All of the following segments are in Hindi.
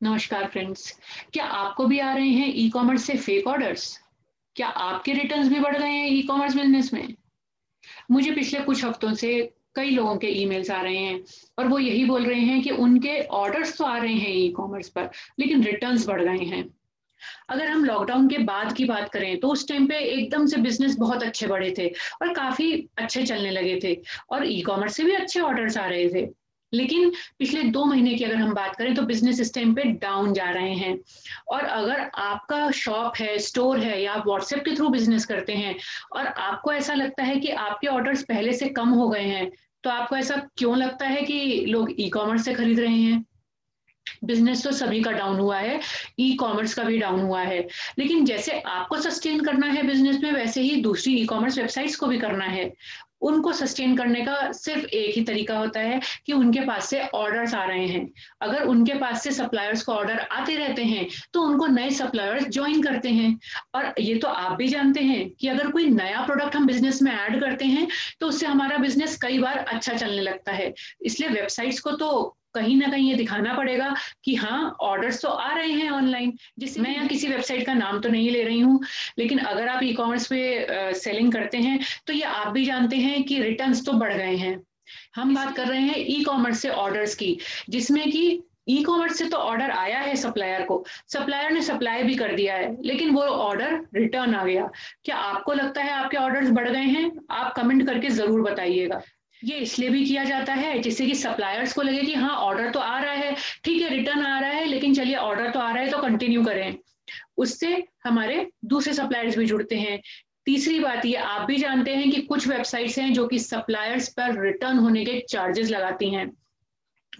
नमस्कार फ्रेंड्स क्या आपको भी आ रहे हैं ई कॉमर्स से फेक ऑर्डर्स क्या आपके रिटर्न्स भी बढ़ गए हैं ई कॉमर्स बिज़नेस में? मुझे पिछले कुछ हफ्तों से कई लोगों के ईमेल्स आ रहे हैं और वो यही बोल रहे हैं कि उनके ऑर्डर्स तो आ रहे हैं ई कॉमर्स पर, लेकिन रिटर्न्स बढ़ गए हैं। अगर हम लॉकडाउन के बाद की बात करें तो उस टाइम पे एकदम से बिज़नेस बहुत अच्छे बढ़े थे और काफ़ी अच्छे चलने लगे थे और ई कॉमर्स से भी अच्छे ऑर्डर्स आ रहे थे। लेकिन पिछले दो महीने की अगर हम बात करें तो बिज़नेस इस टाइम पे डाउन जा रहे हैं। और अगर आपका शॉप है स्टोर है या आप व्हाट्सएप के थ्रू बिज़नेस करते हैं और आपको ऐसा लगता है कि आपके ऑर्डर्स पहले से कम हो गए हैं तो आपको ऐसा क्यों लगता है कि लोग ई कॉमर्स से खरीद रहे हैं? बिज़नेस तो सभी का डाउन हुआ है ई कॉमर्स का भी डाउन हुआ है। लेकिन जैसे आपको सस्टेन करना है बिज़नेस में, वैसे ही दूसरी ई कॉमर्स वेबसाइट्स को भी करना है। उनको सस्टेन करने का सिर्फ़ एक ही तरीका होता है कि उनके पास से ऑर्डर्स आ रहे हैं। अगर उनके पास से सप्लायर्स को ऑर्डर आते रहते हैं तो उनको नए सप्लायर्स ज्वाइन करते हैं। और ये तो आप भी जानते हैं कि अगर कोई नया प्रोडक्ट हम बिज़नेस में ऐड करते हैं तो उससे हमारा बिज़नेस कई बार अच्छा चलने लगता है। इसलिए वेबसाइट्स को तो कहीं ना कहीं ये दिखाना पड़ेगा कि हाँ ऑर्डर्स तो आ रहे हैं ऑनलाइन जिस मैं यहाँ किसी वेबसाइट का नाम तो नहीं ले रही हूँ लेकिन अगर आप ई कॉमर्स पे सेलिंग करते हैं तो ये आप भी जानते हैं कि रिटर्न्स तो बढ़ गए हैं। हम बात कर रहे हैं ई कॉमर्स से ऑर्डर्स की जिसमें कि ई कॉमर्स से तो ऑर्डर आया है सप्लायर को। सप्लायर ने सप्लाई भी कर दिया है लेकिन वो ऑर्डर रिटर्न आ गया। क्या आपको लगता है आपके ऑर्डर्स बढ़ गए हैं? आप कमेंट करके ज़रूर बताइएगा। ये इसलिए भी किया जाता है, जिससे कि सप्लायर्स को लगे कि हाँ ऑर्डर तो आ रहा है, ठीक है रिटर्न आ रहा है, लेकिन चलिए ऑर्डर तो आ रहा है तो कंटिन्यू करें। उससे हमारे दूसरे सप्लायर्स भी जुड़ते हैं। तीसरी बात ये, आप भी जानते हैं कि कुछ वेबसाइट्स हैं जो कि सप्लायर्स पर रिटर्न होने के चार्जेस लगाती हैं।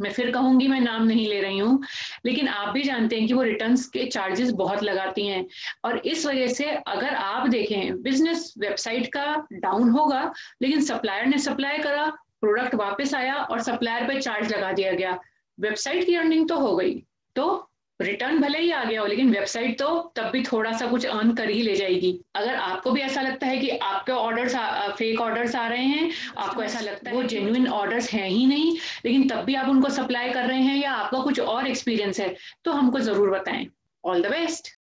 मैं फिर कहूँगी मैं नाम नहीं ले रही हूँ, लेकिन आप भी जानते हैं कि वो रिटर्न के चार्जेस बहुत लगाती हैं। और इस वजह से अगर आप देखें बिज़नेस वेबसाइट का डाउन होगा, लेकिन सप्लायर ने सप्लाई करा प्रोडक्ट वापस आया और सप्लायर पे चार्ज लगा दिया गया। वेबसाइट की अर्निंग तो हो गई। तो रिटर्न भले ही आ गया हो लेकिन वेबसाइट तो तब भी थोड़ा सा कुछ अर्न कर ही ले जाएगी। अगर आपको भी ऐसा लगता है कि आपके ऑर्डर फेक ऑर्डर्स आ रहे हैं आपको ऐसा लगता है वो जेन्युन ऑर्डर्स हैं ही नहीं लेकिन तब भी आप उनको सप्लाई कर रहे हैं या आपका कुछ और एक्सपीरियंस है तो हमको ज़रूर बताएँ। All the best